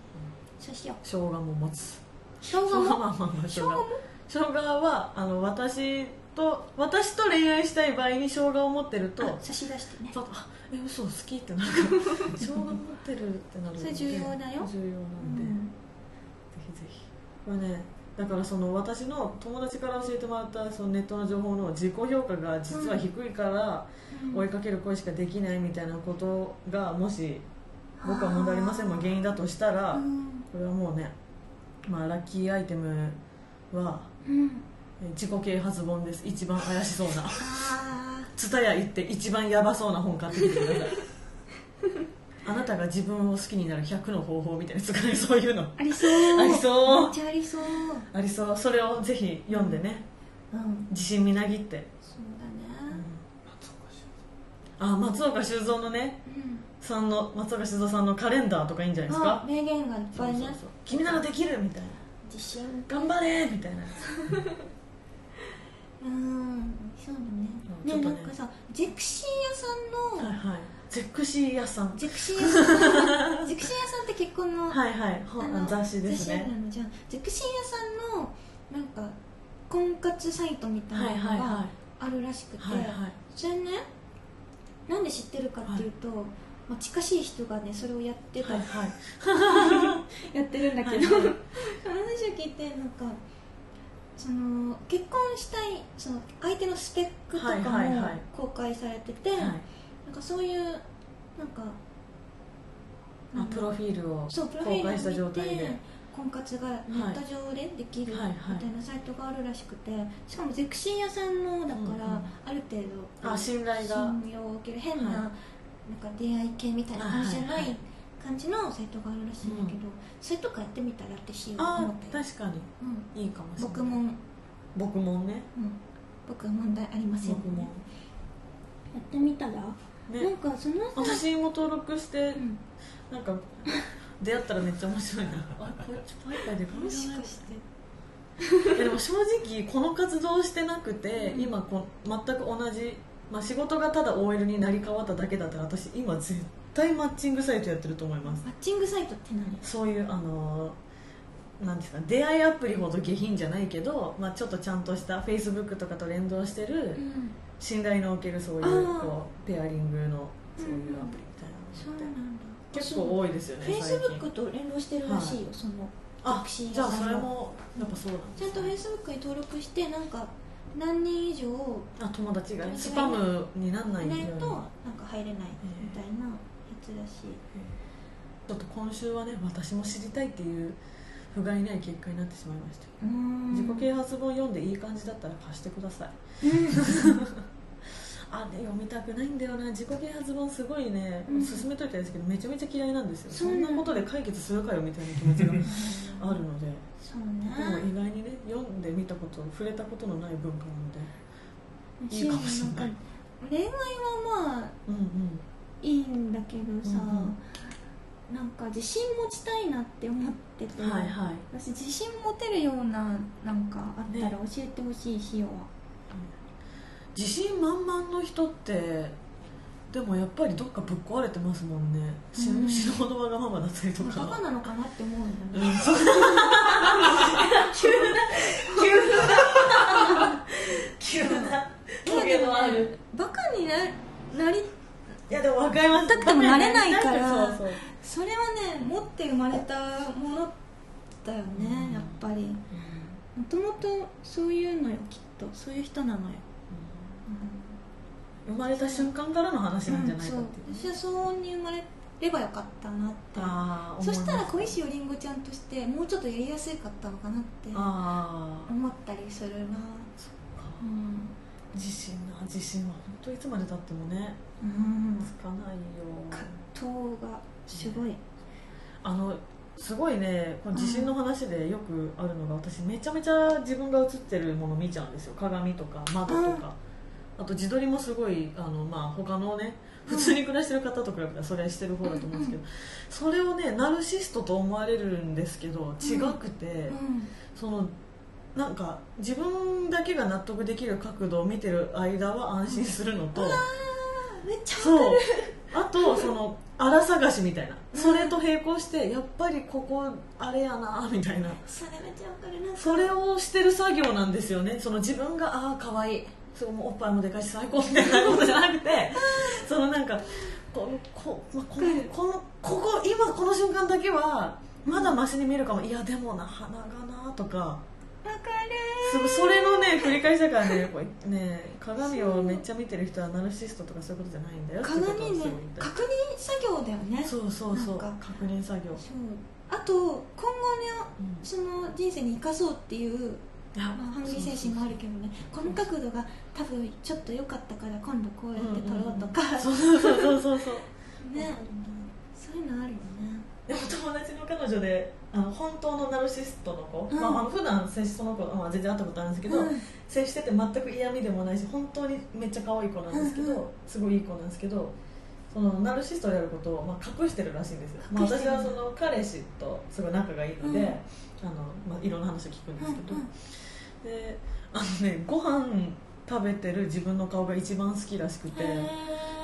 B: そうしよう。
A: 生姜も持つ。
B: 生姜も？
A: まあま生姜生姜はあの私と私と恋愛したい場合に生姜を持ってると
B: あ差し出してね。
A: ちょっとあえ嘘好きってなる。[laughs] 生姜持ってるってなるので。
B: それ重要だよ。
A: 重要なんで、
B: うん。
A: ぜひぜひ。これねだからその私の友達から教えてもらったそのネットの情報の自己評価が実は低いから追いかける恋しかできないみたいなことがもし僕は問題ありませんも原因だとしたら
B: うん。
A: これはもうね、まあ、ラッキーアイテムは自己啓発本です。一番怪しそうな。
B: あ
A: 蔦屋行って一番ヤバそうな本買ってきてください [laughs] あなたが自分を好きになる100の方法みたいなやつがね [laughs] そういうの。
B: ーありそう。
A: ありそう。
B: めっちゃありそう。
A: ありそう。それをぜひ読んでね。
B: うん。
A: 自信みなぎって、
B: そうだね。
A: あ松岡修造のね
B: うん。
A: さんの松岡修造さんのカレンダーとかいいんじゃないです
B: あ
A: か？
B: 名言がいっぱいね。
A: そうそうそう。君ならできるみたいな。
B: 自信。
A: 頑張れみたいな。[laughs]
B: うん。そうだね。
A: ね。
B: ねなんかさゼクシー屋さんの、
A: はいはいゼクシー屋さん。
B: ゼクシー屋さん。ゼクシー屋さんって結婚の、[laughs]
A: はいはい。ほ
B: あの
A: 雑誌ですね。
B: の。じゃんゼクシー屋さんのなんか婚活サイトみたい
A: はい
B: なのが
A: はいは
B: あるらしくて、
A: いはいはい。
B: それねなんで知ってるかっていうと、まあ、近しい人がねそれをやってた、
A: はいはい。[laughs]
B: やってるんだけど、
A: はいはい。
B: その話を聞いてなんかその結婚したいその相手のスペックとか
A: はい
B: も
A: はいはい。
B: 公開されてて、
A: はい
B: なんかそういうなんか
A: あプロフィールを
B: そうプロフィ
A: 公開した状態で。
B: て婚活がネット上でできるみ
A: はい
B: た
A: はい。
B: いなサイトがあるらしくてしかもゼクシー屋さんのだから、ある程度
A: あ信頼が。
B: 信用を受ける変な,、
A: はい。
B: なんか出会い系みたいな感じじゃな
A: い
B: 感じのサイトがあるらしいんだけど、それとかやってみたらってしようと
A: あ
B: 思って。
A: 確かに。
B: うん。
A: いいかもしれない。
B: 僕も、
A: 僕もね。
B: うん、僕は問題ありません
A: 僕も。
B: やってみたら、なん
A: ね
B: かそのさ、
A: 私も登録して
B: うん。
A: なんか出会ったらめっちゃ面白いな。あこいつパイパイで
B: もしかして。
A: でも正直この活動をしてなくて、
B: うん。
A: 今こう全く同じ、まあ、仕事がただ OL になり変わっただけだったら私今絶対マッチングサイトやってると思います。
B: マッチングサイトって何？
A: そういうあのなんですか出会いアプリほど下品じゃないけど、まあ、ちょっとちゃんとしたフェイスブックとかと連動してる
B: うん
A: 信頼のおけるそういうこうペアリングのそういうアプリみたいなのって、
B: そうなんだ
A: 結構多いですよね
B: フェイスブックと連動してるらしいよ、その
A: あじゃあそれもやっぱそうなんですね。
B: ちゃんとフェイスブックに登録してなんか何人以上
A: あ友達がスパムになんない
B: いないとなんか入れないみたいなやつらし。い
A: ちょっと今週はね私も知りたいっていう不甲斐ない結果になってしまいました。自己啓発本読んでいい感じだったら貸してください。[laughs] あれ読みたくないんだよな。自己啓発本すごいね、
B: うん。
A: 勧めといたんですけどめちゃめちゃ嫌いなんですよ。そ
B: んな
A: ことで解決するかよみたいな気持ちがあるので。
B: そう
A: でも
B: ね
A: 意外にね読んでみたこと触れたことのない文化なのでいいかもしれない。
B: 恋愛はまあ
A: うんうん。
B: いいんだけどさ、
A: うん
B: なんか自信持ちたいなって思ってて、
A: はいはい。
B: 私自信持てるようななんかあったら
A: ね
B: 教えてほしいしよは、
A: 自信満々の人ってでもやっぱりどっかぶっ壊れてますもんね。死
B: うん。
A: ぬ死ぬほどわがままだったりとか。
B: バカなのかなって思うんだよね、
A: うん。そ [laughs] う急な。急な。トゲのある
B: バカにななり
A: いやでも分かります。
B: だっても慣れないから
A: そうそう
B: それはね持って生まれたものだよね、
A: うん。
B: やっぱり。もともとそういうのよきっと。そういう人なのよ、
A: 生まれた瞬間からの話なんじゃないか
B: そう
A: っていう、
B: 私は騒音に生まれればよかったなって。そしたら小
A: い
B: 石をりんごちゃんとしてもうちょっとやりやすかったのかなって思ったりするな、うん
A: 自信な自信は本当いつまでたってもね
B: うん、
A: つかないよ。
B: 葛藤がすごい、
A: あのすごいねこの自信の話でよくあるのが私めちゃめちゃ自分が映ってるもの見ちゃうんですよ。鏡とか窓とか、あと自撮りもすごいあの、まあ、他のね普通に暮らしてる方と比べたらそれはしてる方だと思うんですけど、それをねナルシストと思われるんですけど違くて、
B: うん。
A: そのなんか自分だけが納得できる角度を見てる間は安心するのと、
B: あーめっちゃ
A: そう。あとその荒探しみたいな。それと並行してやっぱりここあれやなみたいな。
B: それめっちゃわかるな。
A: それをしてる作業なんですよね。その自分がああ可愛い。すごいもうおっぱいもでかいし最高みたいなことじゃなくてそのなんかこのこ,、まあ、このこのここ今この瞬間だけはまだマシに見えるかも。いやでもな鼻がなとかそれのね繰り返しだからねね鏡をめっちゃ見てる人はナルシストとかそういうことじゃないんだよ
B: 鏡ね確認作業だよね。
A: そうそうそう。確認作業、
B: そう。あと今後ね
A: うん。
B: その人生に生かそうっていう、まあ、ハングリー精神もあるけどね。この角度が多分ちょっと良かったから今度こうやって撮ろうとか、
A: そうそうそうそうそう。[laughs]
B: ねそういうのあるよね
A: でも友達の彼女であの本当のナルシストの子、
B: うん。
A: まあ、あの普段接しその子、まあ、全然会ったことあるんですけど、
B: うん。
A: 接してて全く嫌味でもないし本当にめっちゃ可愛い子なんですけど、
B: うん。うん
A: すごいいい子なんですけどそのナルシストをやることを、まあ、隠してるらしいんですよ、まあ、私はその彼氏とすごい仲がいいので、
B: うん。
A: あのまあ、いろんな話を聞くんですけど、
B: うんうん
A: であのねご飯食べてる自分の顔が一番好きらしくて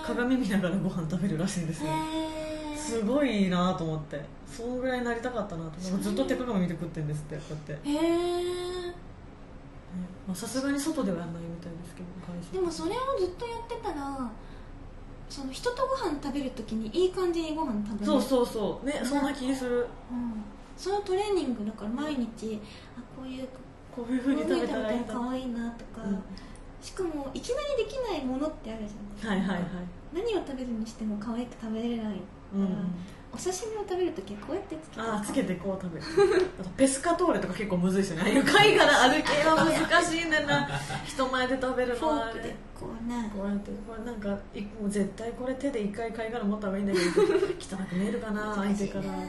A: 鏡見ながらご飯食べるらしいんですよ。
B: へー
A: すごいいいなと思って。そんぐらいになりたかったなと。なんかずっと手鏡見て食ってんですってこうやって。
B: へえ
A: ね。まあさすがに外ではやんないみたいですけど
B: でもそれをずっとやってたらその人とご飯食べるときにいい感じにご飯食べる。
A: そうそうそう。ねそんな気する。
B: うん、そのトレーニングだから毎日あこういう
A: こういうふうに食べたらいいんだ
B: 可愛いなとか、
A: うん。
B: しかもいきなりできないものってあるじゃない
A: はいはいはい。
B: 何を食べるにしても可愛く食べれない。
A: うん
B: お刺身を食べるときはこうやってつけて
A: あーつけてこう食べる。あとペスカトーレとか結構むずいですよね。ああいう貝からある系は難しいんだよな。[laughs] 人前で食べる
B: フ
A: のはあれ
B: ォークでこうね
A: こうやってこれなんかいもう絶対これ手で一回貝殻持った方がいいんだけど。[laughs] 汚く見えるかな相手から。すごいよね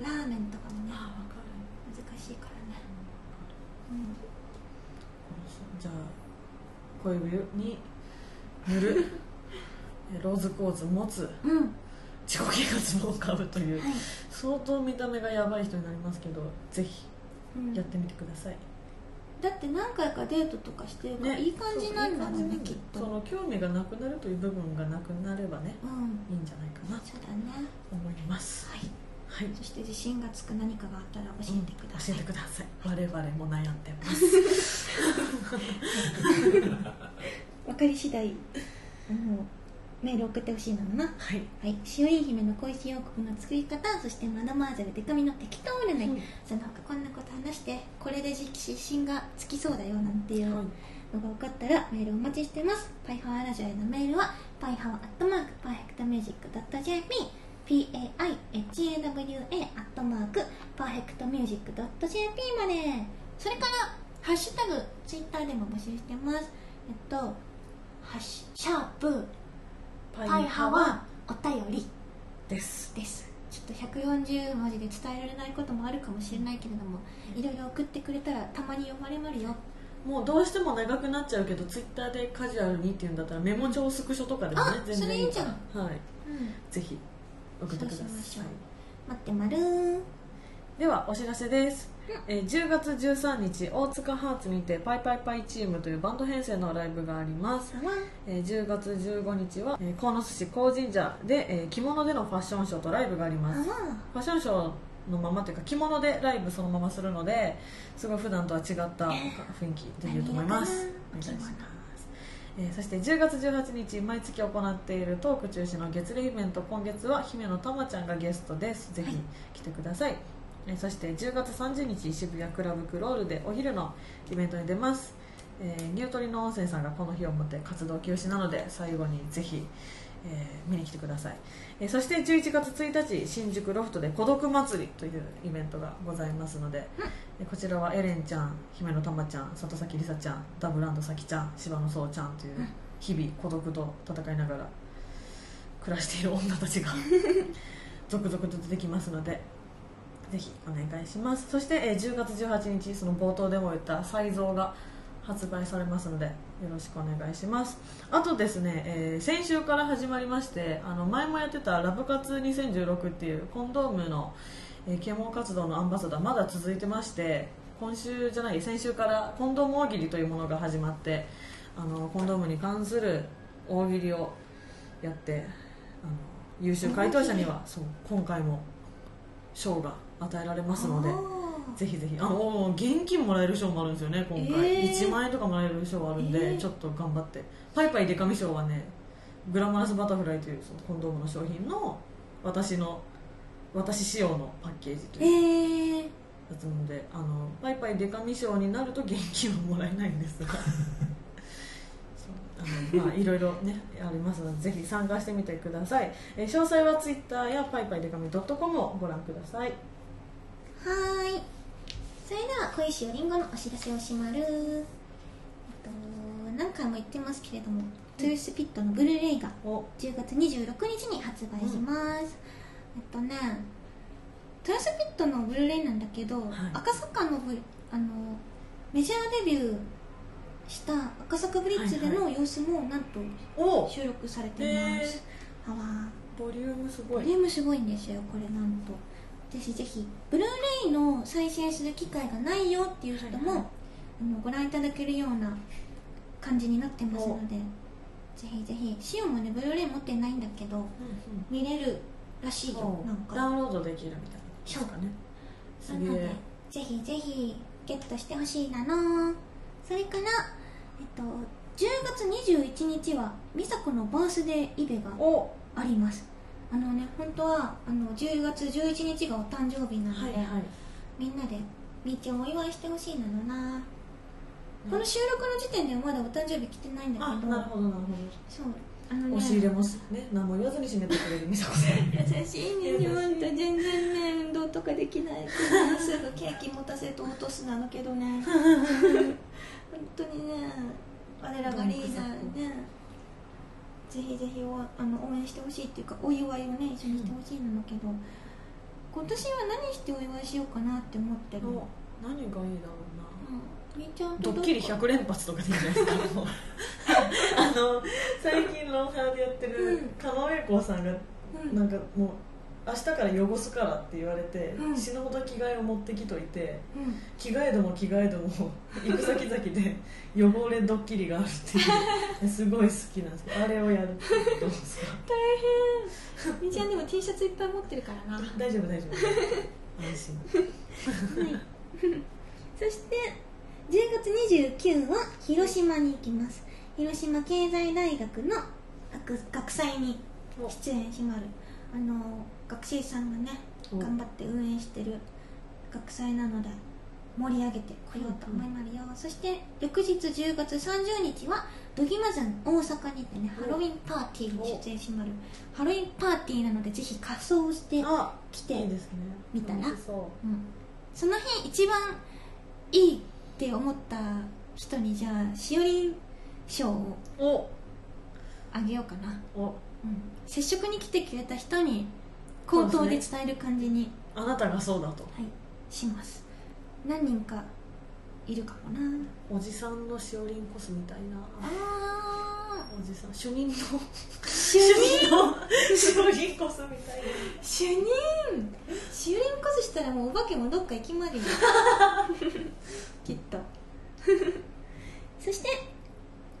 B: うんラーメンとかもね。
A: あ分かる。
B: 難しいからね、
A: じゃあ小指に塗る。えローズコーツ持つ
B: うん、うん
A: 自己啓発本を買うという
B: はい。
A: 相当見た目がやばい人になりますけどぜひ
B: うん。
A: やってみてください、
B: だって何回かデートとかして
A: ね。
B: いい感じなんだろうね。きっと。
A: その興味がなくなるという部分がなくなればね
B: うん。
A: いいんじゃないかなと
B: そうだね。
A: 思います。
B: はい。
A: はい。
B: そして自信がつく何かがあったら教えてください、
A: 教えてください。我々も悩んでます。[laughs]
B: 分かり次第。[laughs] あのメール送ってほしいなのな。
A: はい。
B: はい、しお姫の恋し王国の作り方そしてマダマーゼルデカミの適当占い、
A: うん
B: その他こんなこと話してこれで自信がつきそうだよなんていうのが分かったらメールお待ちしてます。パイハワラジオへのメールはぱいはわアットマーク perfect music .jp PAIHAWA アットマーク perfect music .jp まで。それからハッシュタグツイッターでも募集してます。えっとハッシュシャープぱいはわお便り。
A: です。
B: です。ちょっと140文字で伝えられないこともあるかもしれないけれどもいろいろ送ってくれたらたまに読まれまるよ。
A: もうどうしても長くなっちゃうけどツイッターでカジュアルにっていうんだったらメモ帳スクショとかでもね
B: あ
A: 全然いいから。
B: そ
A: はい。
B: うん。
A: ぜひ送ってください。
B: 待ってまるー
A: ではお知らせです、えー10月13日大塚ハーツにてパイパイパイチームというバンド編成のライブがあります、えー10月15日は、えー鴻巣市高神社で、えー着物でのファッションショーとライブがあります。ファッションショーのままというか着物でライブそのままするのですごい普段とは違った雰囲気できると思います。お願いします、えーそして10月18日毎月行っているトーク中止の月例イベント今月は姫野たまちゃんがゲストです。ぜひ来てください、えーそして10月30日渋谷クラブクロールでお昼のイベントに出ます、えーニュートリノ温泉さんがこの日をもって活動休止なので最後にぜひ、えー見に来てください、えーそして11月1日新宿ロフトで孤独祭りというイベントがございますので、えーこちらはエレンちゃん姫野たまちゃん里崎りさちゃんダブランドさきちゃん芝野そうちゃんという日々孤独と戦いながら暮らしている女たちが [laughs] 続々と出てきますのでぜひお願いします。そして、えー10月18日その冒頭でも言った再造が発売されますのでよろしくお願いします。あとですね、えー先週から始まりましてあの前もやってたラブ活2016っていうコンドームの、えー啓蒙活動のアンバサダーまだ続いてまして今週じゃない先週からコンドーム大喜利というものが始まってあのコンドームに関する大喜利をやってあの優秀回答者にはそう今回も賞が与えられますので
B: あ
A: ぜひぜひ。あの現金もらえる賞もあるんですよね今回、
B: えー。
A: 1万円とかもらえる賞があるんで、
B: えー。
A: ちょっと頑張って。パイパイデカミ賞はねグラマラスバタフライというそのコンドームの商品の私の私仕様のパッケージと
B: ー
A: いう
B: えー、
A: やつなのであのパイパイデカミ賞になると現金はもらえないんですが。[laughs] あのまあいろいろねありますのでぜひ参加してみてください、えー詳細はツイッターやパイパイデカミ .com をご覧ください
B: はーい。それでは小石よりんごのお知らせをしまる。えっと何回も言ってますけれども、トゥースピットのブルーレイが
A: お。
B: 10月26日に発売します、えっとねトゥースピットのブルーレイなんだけど、
A: はい。
B: 赤坂のブあのメジャーデビューした赤坂ブリッツでの様子もなんと
A: お。
B: 収録されてます、はわ
A: ボリュームすごい。
B: ボリュームすごいんですよこれなんとぜひぜひブルーレイの再生する機会がないよっていう人も、
A: はいはい
B: あのご覧いただけるような感じになってますのでぜひぜひシオンもねブルーレイ持ってないんだけど見れるらしいよなんか。
A: ダウンロードできるみたいな。
B: そう。
A: かねす
B: なのでぜひぜひゲットしてほしいなの。それから、えっと、10月21日は美佐子のバースデーイベが
A: お。
B: ありますあのね本当はあの10月11日がお誕生日なので、
A: はいはい。
B: みんなでみーちゃんをお祝いしてほしいなのな、この収録の時点ではまだお誕生日来てないんだ
A: あ
B: けど。
A: なるほどなるほ
B: そう。あの
A: ど
B: ね
A: 押し入れもね何も言わずに締めてくれる美佐子さん。
B: 優しいね自分と全然ね運動とかできないから [laughs] すぐケーキ持たせて落とすなのけどね。[laughs] 本当にね我らがリーダーねぜひぜひおあの応援してほしいっていうかお祝いをね一緒にしてほしいなのけど、今年は何してお祝いしようかなって思ってる
A: お何がいいだろうな。
B: うん。みーちゃんと
A: ドッキリ
B: どこ
A: 100連発とかでいいんじゃないですか？[laughs] あの最近ロンハーでやって
B: う
A: る
B: ん
A: 狩野英孝さんが
B: うん。
A: なんかもう明日から汚すからって言われて、
B: うん。
A: 死ぬほど着替えを持ってきといて
B: うん。
A: 着替えども着替えども [laughs] 行く先々で汚れドッキリがあるっていう [laughs] すごい好きなんです。けどあれをやるってどうですか？
B: 大変。みーちゃんでも T シャツいっぱい持ってるからな。
A: 大丈夫大丈夫。安心。[laughs]
B: そして10月29は広島に行きます。広島経済大学の学学祭に出演しまる。あの学生さんがね
A: お
B: 頑張って運営してる学祭なので盛り上げてこようと思いますよ、そして翌日10月30日はドギマザン大阪にてね
A: お
B: ハロウィンパーティーに出演しまるハロウィンパーティーなのでぜひ仮装して
A: あ
B: 来て
A: いいですね。
B: 見たら。
A: そ
B: う。ん。その日一番いいって思った人にじゃあしおりん賞をあげようかな、
A: お。
B: うん、接触に来てくれた人に口頭で伝える感じに、
A: あなたがそうだと。
B: はい、します。何人かいるかもな。
A: おじさんのしおりんコスみたいな。
B: あ
A: おじさん。主任の。
B: 主任？
A: のしおりんコスみたいな。
B: 主任？主任こそしたらもうお化けもどっか行きまるよ。[laughs] きっと。そして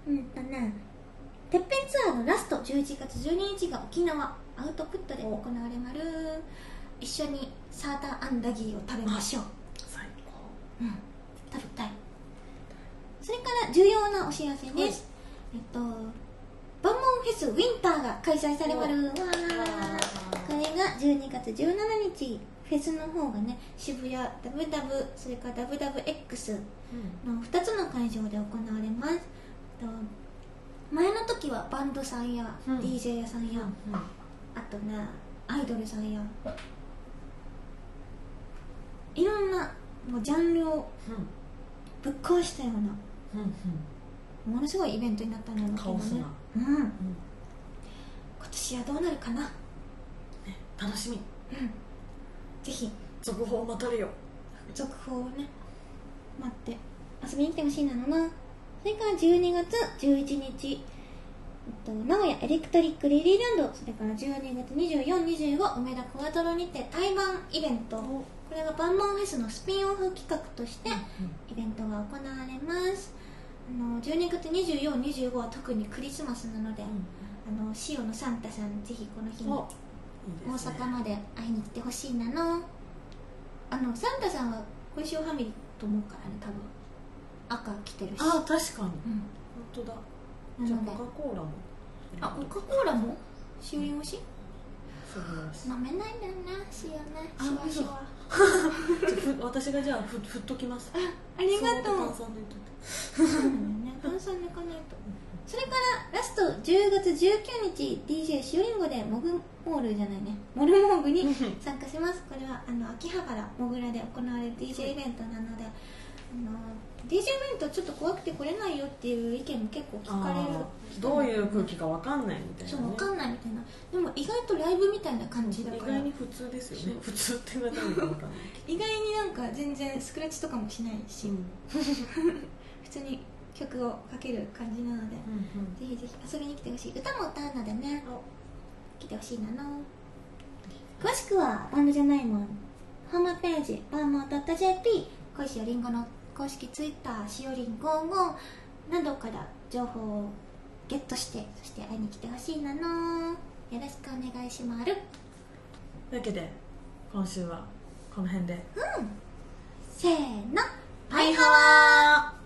B: うんとねてっぺんツアーのラスト11月12日が沖縄アウトプットで行われまる一緒にサーターアンダギーを食べましょう。
A: 最高。
B: うん。食べたい。それから重要なお知らせです、
A: はい。
B: えっとバンモンフェスウィンターが開催されまる。わー。これが12月17日。フェスの方がね渋谷ダブダブそれからダブダブ X の2つの会場で行われます。と前の時はバンドさんや、
A: うん。
B: DJ 屋さんや、あとねアイドルさんやい。ろんなもうジャンルをぶっ壊したようなものすごいイベントになったんだろうけどね。
A: カオスな。
B: うん。今年はどうなるかな？
A: 楽しみ。
B: ぜひ。
A: 続報を待たれよ
B: 続報をね待って。遊びに来てほしいなのな。それから12月11日と名古屋エレクトリックリリーランドそれから12月2425梅田クワトロにて対バンイベント。これがバンバンフェスのスピンオフ企画としてイベントが行われます。あの12月2425は特にクリスマスなので、あの塩のサンタさんぜひこの日に
A: お
B: 大阪まで会いに来てほしいなの。あのサンタさんは小石ファミリーと思うからね多分。赤着てるし。
A: あ確かに。
B: う
A: 本当だじゃあコカ・コーラも。
B: あコカ・コーラも？塩推し？飲めないんだよね。塩ね。
A: あ
B: シュワシュ
A: 嘘。
B: ワ [laughs]
A: じゃあふ私がじゃあふ振っときます。
B: ありがとう。
A: 炭酸
B: 抜かないと。それからラスト10月19日 DJ しおりんごでモグモールじゃないね。モルモーグに参加します。これはあの秋葉原モグラで行われる DJ イベントなので、あの DJ イベントちょっと怖くて来れないよっていう意見も結構聞かれる。
A: どういう空気かわかんないみたいな、ね、
B: そう分かんないみたいな。でも意外とライブみたいな感じだ
A: 意
B: から。
A: 外に普通ですよね。普通って言われたのかわかんない。
B: 意外になんか全然スクラッチとかもしないし、[laughs] 普通に曲をかける感じなので、ぜひぜひ遊びに来てほしい。歌も歌うのでね。来てほしいなの。詳しくはバンドじゃないもん。ホームページバンモン .jp 恋しおりんごの公式ツイッターしおりん55などから情報をゲットしてそして会いに来てほしいなの。よろしくお願いします。
A: というわけで今週はこの辺で。
B: せーの。パイハワー